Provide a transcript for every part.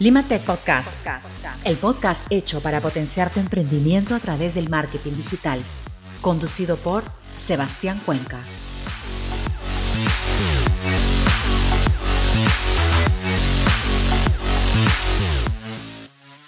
Limatech Podcast, el podcast hecho para potenciar tu emprendimiento a través del marketing digital, conducido por Sebastián Cuenca.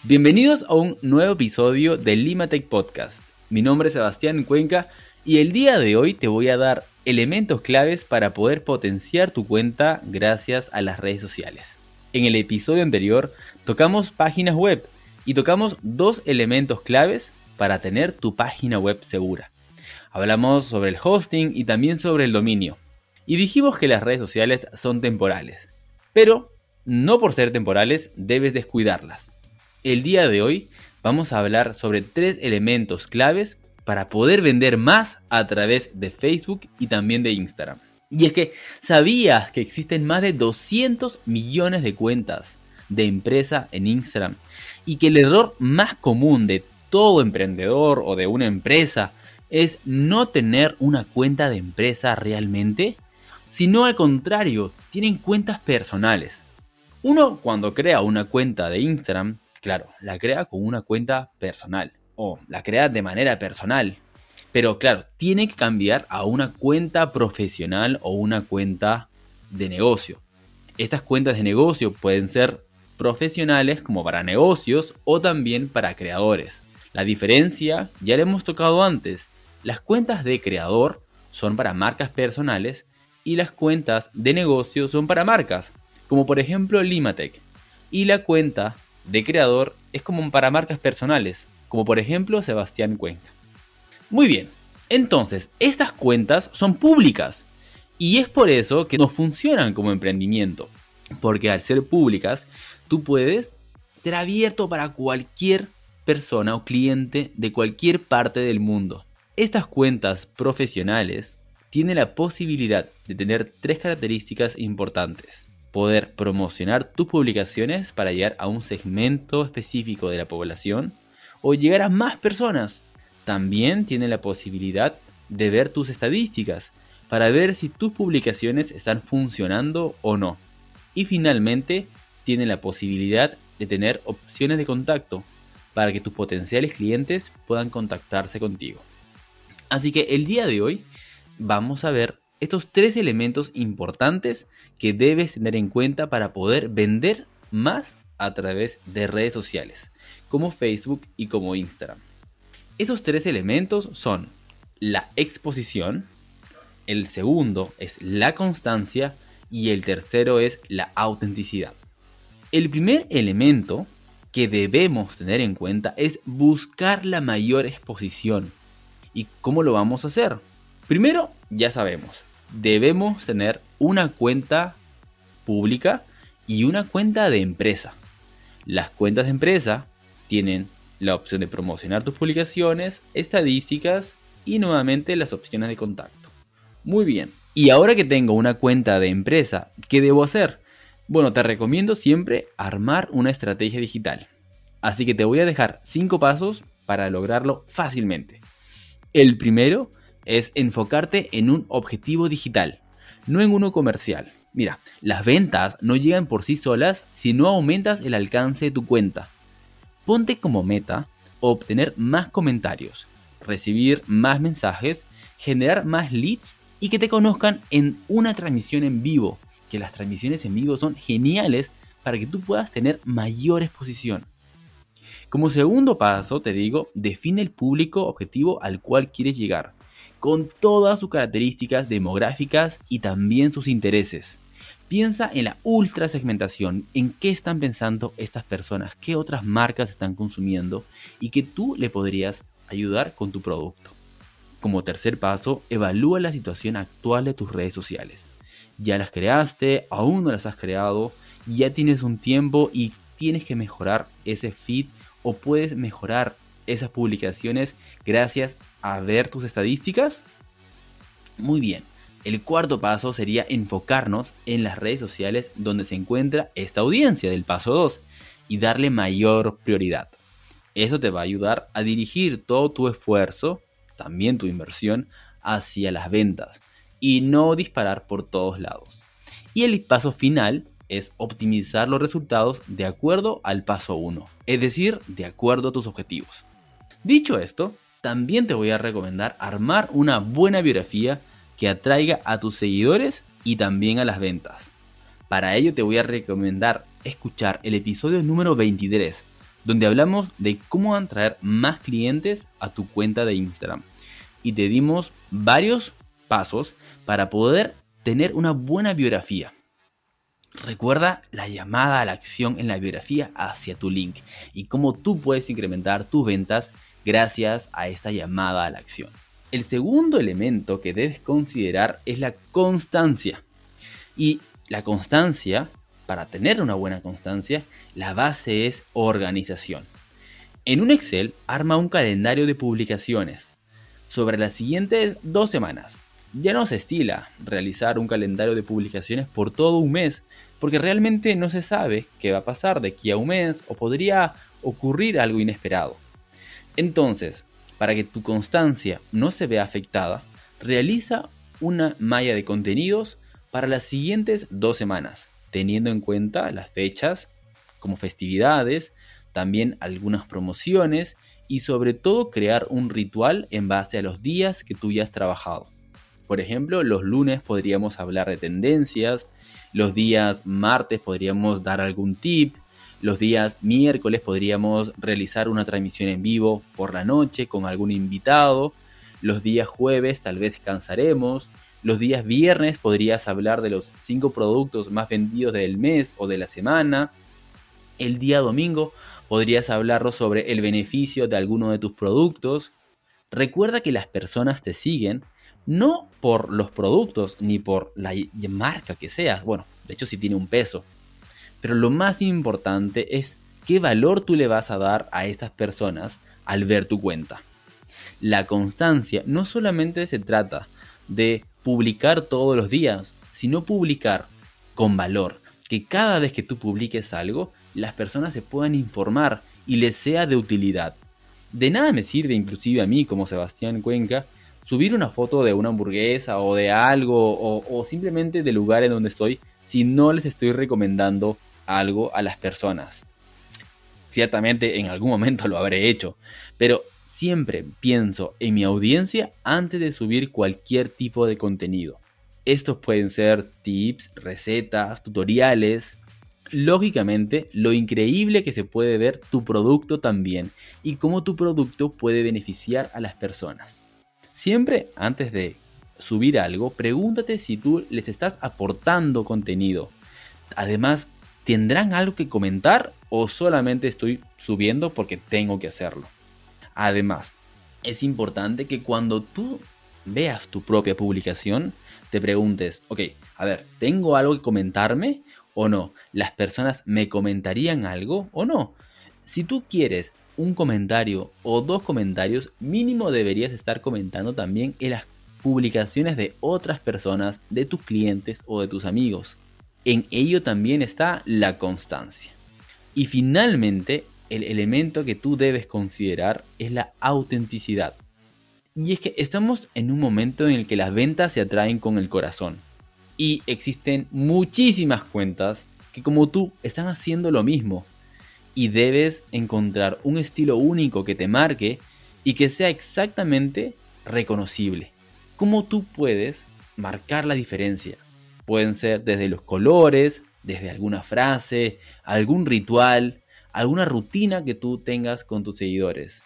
Bienvenidos a un nuevo episodio del Limatech Podcast. Mi nombre es Sebastián Cuenca y el día de hoy te voy a dar elementos claves para poder potenciar tu cuenta gracias a las redes sociales. En el episodio anterior tocamos páginas web y tocamos dos elementos claves para tener tu página web segura. Hablamos sobre el hosting y también sobre el dominio. Y dijimos que las redes sociales son temporales. Pero no por ser temporales debes descuidarlas. El día de hoy vamos a hablar sobre tres elementos claves para poder vender más a través de Facebook y también de Instagram. Y es que sabías que existen más de 200 millones de cuentas de empresa en Instagram y que el error más común de todo emprendedor o de una empresa es no tener una cuenta de empresa realmente, sino al contrario, tienen cuentas personales. Uno cuando crea una cuenta de Instagram, claro, la crea con una cuenta personal o la crea de manera personal, pero claro, tiene que cambiar a una cuenta profesional o una cuenta de negocio. Estas cuentas de negocio pueden ser profesionales como para negocios o también para creadores. La diferencia ya la hemos tocado antes. Las cuentas de creador son para marcas personales y las cuentas de negocio son para marcas, como por ejemplo Limatech. Y la cuenta de creador es como para marcas personales, como por ejemplo Sebastián Cuenca. Muy bien, entonces estas cuentas son públicas y es por eso que no funcionan como emprendimiento, porque al ser públicas tú puedes ser abierto para cualquier persona o cliente de cualquier parte del mundo. Estas cuentas profesionales tienen la posibilidad de tener tres características importantes. Poder promocionar tus publicaciones para llegar a un segmento específico de la población o llegar a más personas también tiene la posibilidad de ver tus estadísticas para ver si tus publicaciones están funcionando o no. Y finalmente tiene la posibilidad de tener opciones de contacto para que tus potenciales clientes puedan contactarse contigo. Así que el día de hoy vamos a ver estos tres elementos importantes que debes tener en cuenta para poder vender más a través de redes sociales, como Facebook y como Instagram. Esos tres elementos son la exposición, el segundo es la constancia y el tercero es la autenticidad. El primer elemento que debemos tener en cuenta es buscar la mayor exposición. ¿Y cómo lo vamos a hacer? Primero, ya sabemos, debemos tener una cuenta pública y una cuenta de empresa. Las cuentas de empresa tienen la opción de promocionar tus publicaciones, estadísticas y nuevamente las opciones de contacto. Muy bien. Y ahora que tengo una cuenta de empresa, ¿qué debo hacer? Bueno, te recomiendo siempre armar una estrategia digital. Así que te voy a dejar 5 pasos para lograrlo fácilmente. El primero es enfocarte en un objetivo digital, no en uno comercial. Mira, las ventas no llegan por sí solas si no aumentas el alcance de tu cuenta. Ponte como meta obtener más comentarios, recibir más mensajes, generar más leads y que te conozcan en una transmisión en vivo. Que las transmisiones en vivo son geniales para que tú puedas tener mayor exposición. Como segundo paso, te digo, define el público objetivo al cual quieres llegar, con todas sus características demográficas y también sus intereses. Piensa en la ultra segmentación, en qué están pensando estas personas, qué otras marcas están consumiendo y que tú le podrías ayudar con tu producto. Como tercer paso, evalúa la situación actual de tus redes sociales. Ya las creaste, aún no las has creado, ya tienes un tiempo y tienes que mejorar ese feed o puedes mejorar esas publicaciones gracias a ver tus estadísticas. Muy bien, el cuarto paso sería enfocarnos en las redes sociales donde se encuentra esta audiencia del paso 2 y darle mayor prioridad. Eso te va a ayudar a dirigir todo tu esfuerzo, también tu inversión, hacia las ventas y no disparar por todos lados. Y el paso final es optimizar los resultados de acuerdo al paso 1, es decir, de acuerdo a tus objetivos. Dicho esto, también te voy a recomendar armar una buena biografía que atraiga a tus seguidores y también a las ventas. Para ello te voy a recomendar escuchar el episodio número 23, donde hablamos de cómo atraer más clientes a tu cuenta de Instagram. Y te dimos varios pasos para poder tener una buena biografía. Recuerda la llamada a la acción en la biografía hacia tu link y cómo tú puedes incrementar tus ventas gracias a esta llamada a la acción. El segundo elemento que debes considerar es la constancia. Y la constancia, para tener una buena constancia, la base es organización. En un Excel, arma un calendario de publicaciones sobre las siguientes dos semanas. Ya no se estila realizar un calendario de publicaciones por todo un mes, porque realmente no se sabe qué va a pasar de aquí a un mes o podría ocurrir algo inesperado. Entonces, para que tu constancia no se vea afectada, realiza una malla de contenidos para las siguientes dos semanas, teniendo en cuenta las fechas como festividades, también algunas promociones y sobre todo crear un ritual en base a los días que tú ya has trabajado. Por ejemplo, los lunes podríamos hablar de tendencias, los días martes podríamos dar algún tip, los días miércoles podríamos realizar una transmisión en vivo por la noche con algún invitado, los días jueves tal vez descansaremos, los días viernes podrías hablar de los 5 productos más vendidos del mes o de la semana, el día domingo podrías hablarlo sobre el beneficio de alguno de tus productos. Recuerda que las personas te siguen no por los productos ni por la marca que seas. Bueno, de hecho sí tiene un peso. Pero lo más importante es qué valor tú le vas a dar a estas personas al ver tu cuenta. La constancia no solamente se trata de publicar todos los días, sino publicar con valor. Que cada vez que tú publiques algo, las personas se puedan informar y les sea de utilidad. De nada me sirve inclusive a mí como Sebastián Cuenca subir una foto de una hamburguesa o de algo o, simplemente del lugar en donde estoy si no les estoy recomendando algo a las personas. Ciertamente en algún momento lo habré hecho, pero siempre pienso en mi audiencia antes de subir cualquier tipo de contenido. Estos pueden ser tips, recetas, tutoriales. Lógicamente, lo increíble que se puede ver tu producto también y cómo tu producto puede beneficiar a las personas. Siempre antes de subir algo, pregúntate si tú les estás aportando contenido. Además, ¿tendrán algo que comentar o solamente estoy subiendo porque tengo que hacerlo? Además, es importante que cuando tú veas tu propia publicación, te preguntes, ok, a ver, ¿tengo algo que comentarme o no? ¿Las personas me comentarían algo o no? Si tú quieres un comentario o dos comentarios, mínimo deberías estar comentando también en las publicaciones de otras personas, de tus clientes o de tus amigos. En ello también está la constancia. Y finalmente, el elemento que tú debes considerar es la autenticidad. Y es que estamos en un momento en el que las ventas se atraen con el corazón. Y existen muchísimas cuentas que como tú están haciendo lo mismo, y debes encontrar un estilo único que te marque y que sea exactamente reconocible. ¿Cómo tú puedes marcar la diferencia? Pueden ser desde los colores, desde alguna frase, algún ritual, alguna rutina que tú tengas con tus seguidores.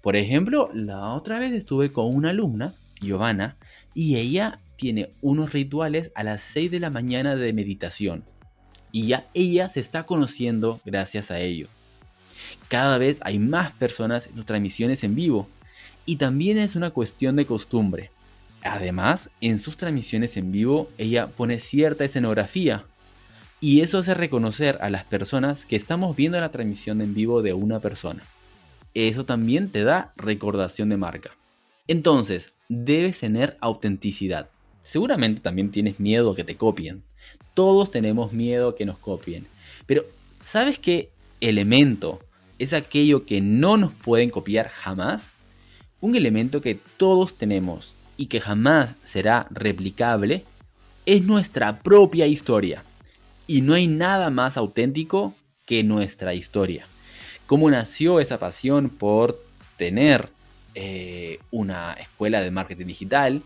Por ejemplo, la otra vez estuve con una alumna, Giovanna, y ella tiene unos rituales a las 6 de la mañana de meditación y ya ella se está conociendo gracias a ello. Cada vez hay más personas en sus transmisiones en vivo y también es una cuestión de costumbre. Además, en sus transmisiones en vivo ella pone cierta escenografía y eso hace reconocer a las personas que estamos viendo la transmisión en vivo de una persona. Eso también te da recordación de marca. Entonces, debes tener autenticidad. Seguramente también tienes miedo que te copien. Todos tenemos miedo a que nos copien. Pero, ¿sabes qué elemento es aquello que no nos pueden copiar jamás? Un elemento que todos tenemos y que jamás será replicable es nuestra propia historia. Y no hay nada más auténtico que nuestra historia. Cómo nació esa pasión por tener eh, una escuela de marketing digital,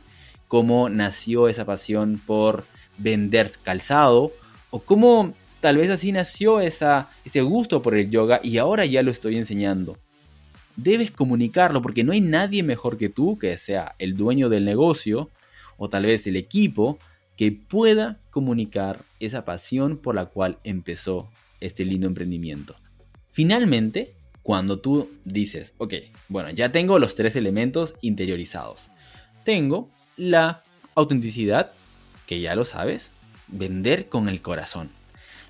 cómo nació esa pasión por vender calzado, o cómo tal vez así nació esa, ese gusto por el yoga y ahora ya lo estoy enseñando. Debes comunicarlo porque no hay nadie mejor que tú, que sea el dueño del negocio o tal vez el equipo, que pueda comunicar esa pasión por la cual empezó este lindo emprendimiento. Finalmente, cuando tú dices, ok, bueno, ya tengo los tres elementos interiorizados. Tengo la autenticidad, que ya lo sabes, vender con el corazón.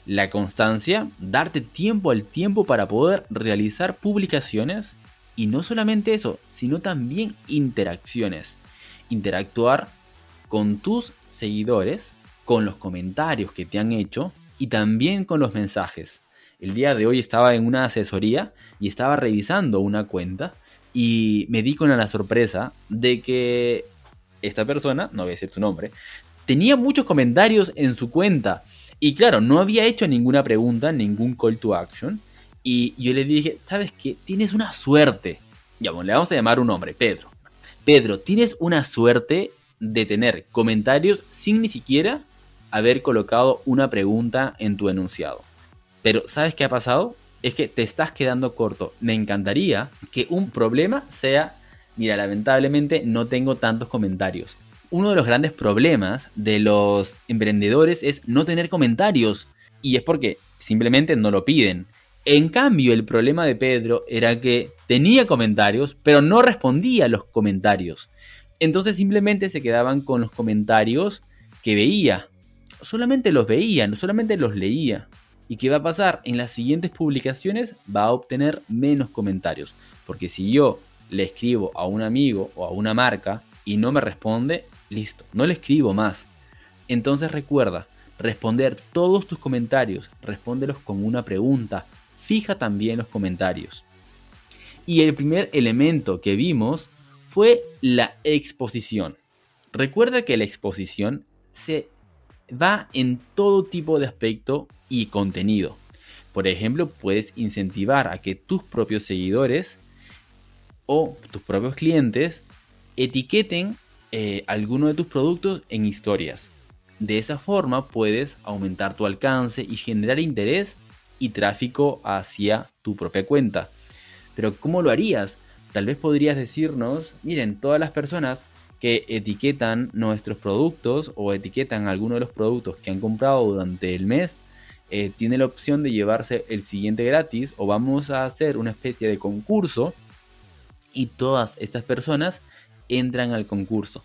La constancia, darte tiempo al tiempo para poder realizar publicaciones. Y no solamente eso, sino también interacciones. Interactuar con tus seguidores, con los comentarios que te han hecho y también con los mensajes. El día de hoy estaba en una asesoría y estaba revisando una cuenta y me di con la sorpresa de que esta persona, no voy a decir su nombre, tenía muchos comentarios en su cuenta. Y claro, no había hecho ninguna pregunta, ningún call to action. Y yo le dije, ¿sabes qué? Tienes una suerte. Ya, bueno, le vamos a llamar un nombre, Pedro. Pedro, tienes una suerte de tener comentarios sin ni siquiera haber colocado una pregunta en tu enunciado. Pero ¿sabes qué ha pasado? Es que te estás quedando corto. Me encantaría que un problema sea, mira, lamentablemente no tengo tantos comentarios. Uno de los grandes problemas de los emprendedores es no tener comentarios. Y es porque simplemente no lo piden. En cambio, el problema de Pedro era que tenía comentarios, pero no respondía a los comentarios. Entonces simplemente se quedaban con los comentarios que veía. Solamente los veía, no solamente los leía. ¿Y qué va a pasar? En las siguientes publicaciones va a obtener menos comentarios. Porque si yo le escribo a un amigo o a una marca y no me responde, listo, no le escribo más. Entonces recuerda, responder todos tus comentarios, respóndelos con una pregunta. Fija también los comentarios. Y el primer elemento que vimos fue la exposición. Recuerda que la exposición se va en todo tipo de aspecto y contenido. Por ejemplo, puedes incentivar a que tus propios seguidores o tus propios clientes etiqueten eh, alguno de tus productos en historias. De esa forma puedes aumentar tu alcance y generar interés y tráfico hacia tu propia cuenta. Pero ¿cómo lo harías? Tal vez podrías decirnos, miren, todas las personas que etiquetan nuestros productos o etiquetan alguno de los productos que han comprado durante el mes, eh, tiene la opción de llevarse el siguiente gratis o vamos a hacer una especie de concurso y todas estas personas entran al concurso.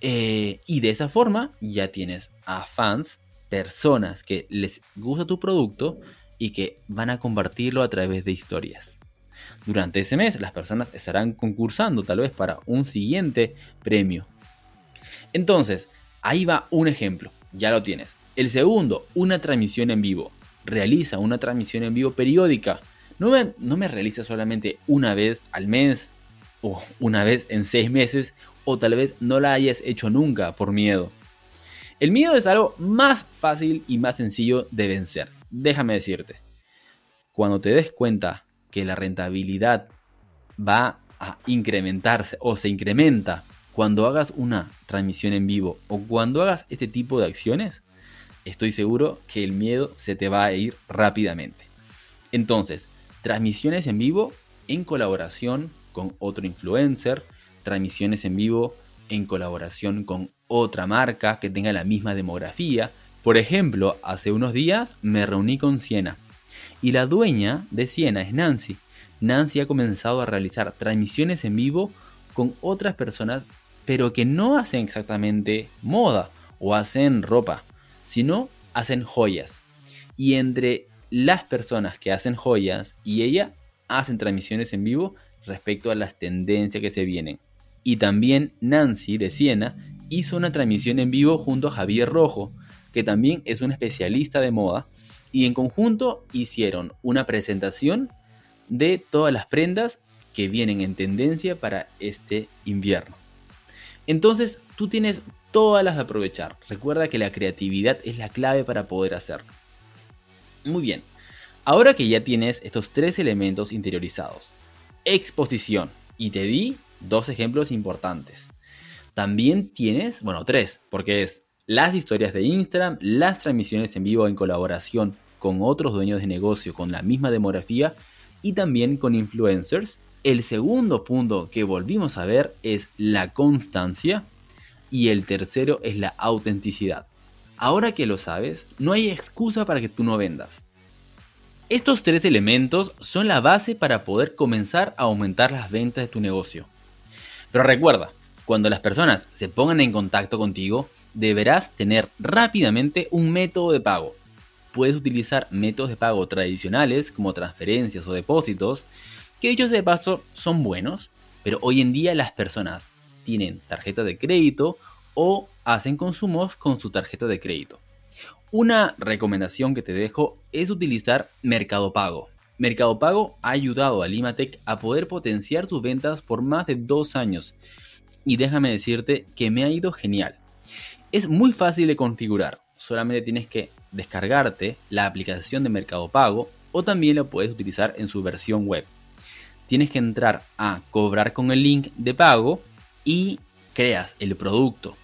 Eh, y de esa forma ya tienes a fans, personas que les gusta tu producto y que van a compartirlo a través de historias. Durante ese mes las personas estarán concursando tal vez para un siguiente premio. Entonces, ahí va un ejemplo, ya lo tienes. El segundo, una transmisión en vivo. Realiza una transmisión en vivo periódica. No me, no me realiza solamente una vez al mes o una vez en seis meses o tal vez no la hayas hecho nunca por miedo. El miedo es algo más fácil y más sencillo de vencer. Déjame decirte. Cuando te des cuenta que la rentabilidad va a incrementarse o se incrementa cuando hagas una transmisión en vivo o cuando hagas este tipo de acciones, estoy seguro que el miedo se te va a ir rápidamente. Entonces, transmisiones en vivo en colaboración con otro influencer, transmisiones en vivo en colaboración con otra marca que tenga la misma demografía. Por ejemplo, hace unos días me reuní con Siena y la dueña de Siena es Nancy. Nancy ha comenzado a realizar transmisiones en vivo con otras personas, pero que no hacen exactamente moda o hacen ropa, sino hacen joyas. Y entre las personas que hacen joyas y ella hacen transmisiones en vivo respecto a las tendencias que se vienen. Y también Nancy de Siena hizo una transmisión en vivo junto a Javier Rojo, que también es un especialista de moda y en conjunto hicieron una presentación de todas las prendas que vienen en tendencia para este invierno. Entonces tú tienes todas las de aprovechar. Recuerda que la creatividad es la clave para poder hacerlo. Muy bien, ahora que ya tienes estos tres elementos interiorizados, exposición, y te di dos ejemplos importantes. También tienes, bueno, tres, porque es las historias de Instagram, las transmisiones en vivo en colaboración con otros dueños de negocio con la misma demografía y también con influencers. El segundo punto que volvimos a ver es la constancia y el tercero es la autenticidad. Ahora que lo sabes, no hay excusa para que tú no vendas. Estos tres elementos son la base para poder comenzar a aumentar las ventas de tu negocio. Pero recuerda, cuando las personas se pongan en contacto contigo, deberás tener rápidamente un método de pago. Puedes utilizar métodos de pago tradicionales como transferencias o depósitos, que dichos de paso son buenos, pero hoy en día las personas tienen tarjeta de crédito o hacen consumos con su tarjeta de crédito. Una recomendación que te dejo es utilizar Mercado Pago. Mercado Pago ha ayudado a Limatech a poder potenciar sus ventas por más de dos años y déjame decirte que me ha ido genial. Es muy fácil de configurar, solamente tienes que descargarte la aplicación de Mercado Pago o también la puedes utilizar en su versión web. Tienes que entrar a cobrar con el link de pago y creas el producto.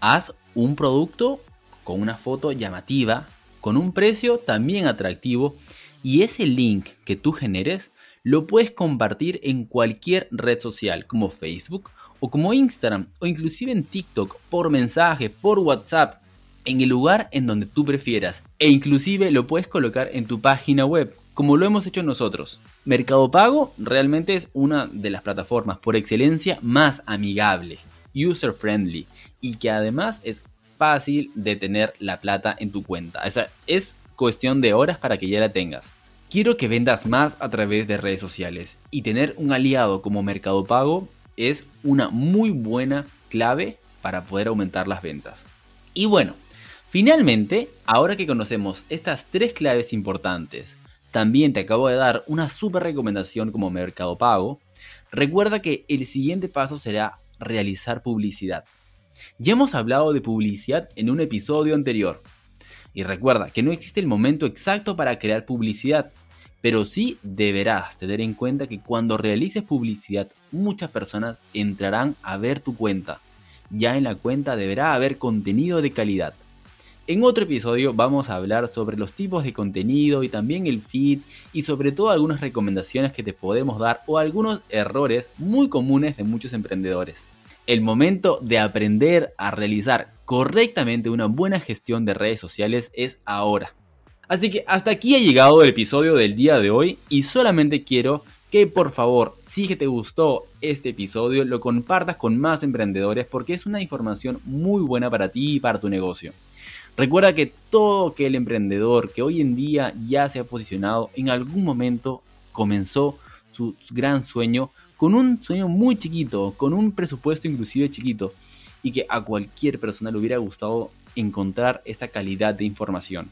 Haz un producto con una foto llamativa, con un precio también atractivo y ese link que tú generes lo puedes compartir en cualquier red social como Facebook o como Instagram o inclusive en TikTok por mensaje, por WhatsApp, en el lugar en donde tú prefieras e inclusive lo puedes colocar en tu página web como lo hemos hecho nosotros. Mercado Pago realmente es una de las plataformas por excelencia más amigable, user friendly y que además es fácil de tener la plata en tu cuenta. O sea, es cuestión de horas para que ya la tengas. Quiero que vendas más a través de redes sociales y tener un aliado como Mercado Pago es una muy buena clave para poder aumentar las ventas. Y bueno, finalmente, ahora que conocemos estas tres claves importantes, también te acabo de dar una super recomendación como Mercado Pago, recuerda que el siguiente paso será realizar publicidad. Ya hemos hablado de publicidad en un episodio anterior. Y recuerda que no existe el momento exacto para crear publicidad, pero sí deberás tener en cuenta que cuando realices publicidad muchas personas entrarán a ver tu cuenta. Ya en la cuenta deberá haber contenido de calidad. En otro episodio vamos a hablar sobre los tipos de contenido y también el feed y sobre todo algunas recomendaciones que te podemos dar o algunos errores muy comunes de muchos emprendedores. El momento de aprender a realizar correctamente una buena gestión de redes sociales es ahora. Así que hasta aquí ha llegado el episodio del día de hoy y solamente quiero que por favor, si te gustó este episodio, lo compartas con más emprendedores porque es una información muy buena para ti y para tu negocio. Recuerda que todo aquel emprendedor que hoy en día ya se ha posicionado, en algún momento comenzó su gran sueño con un sueño muy chiquito, con un presupuesto inclusive chiquito, y que a cualquier persona le hubiera gustado encontrar esta calidad de información.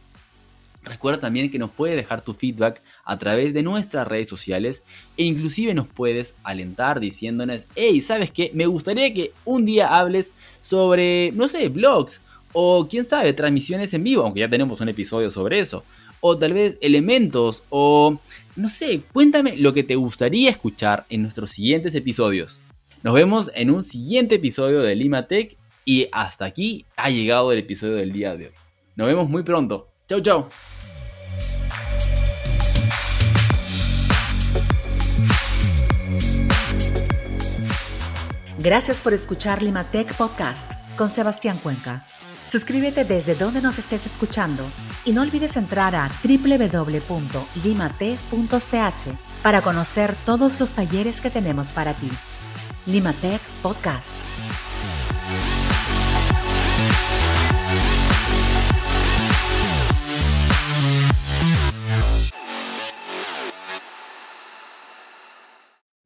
Recuerda también que nos puedes dejar tu feedback a través de nuestras redes sociales e inclusive nos puedes alentar diciéndonos, hey, ¿sabes qué? Me gustaría que un día hables sobre, no sé, blogs o quién sabe, transmisiones en vivo, aunque ya tenemos un episodio sobre eso. O tal vez elementos o, no sé, cuéntame lo que te gustaría escuchar en nuestros siguientes episodios. Nos vemos en un siguiente episodio de Lima Tech y hasta aquí ha llegado el episodio del día de hoy. Nos vemos muy pronto. Chau, chau. Gracias por escuchar Limatech Podcast con Sebastián Cuenca. Suscríbete desde donde nos estés escuchando y no olvides entrar a www.limate.ch para conocer todos los talleres que tenemos para ti. Limatech Podcast.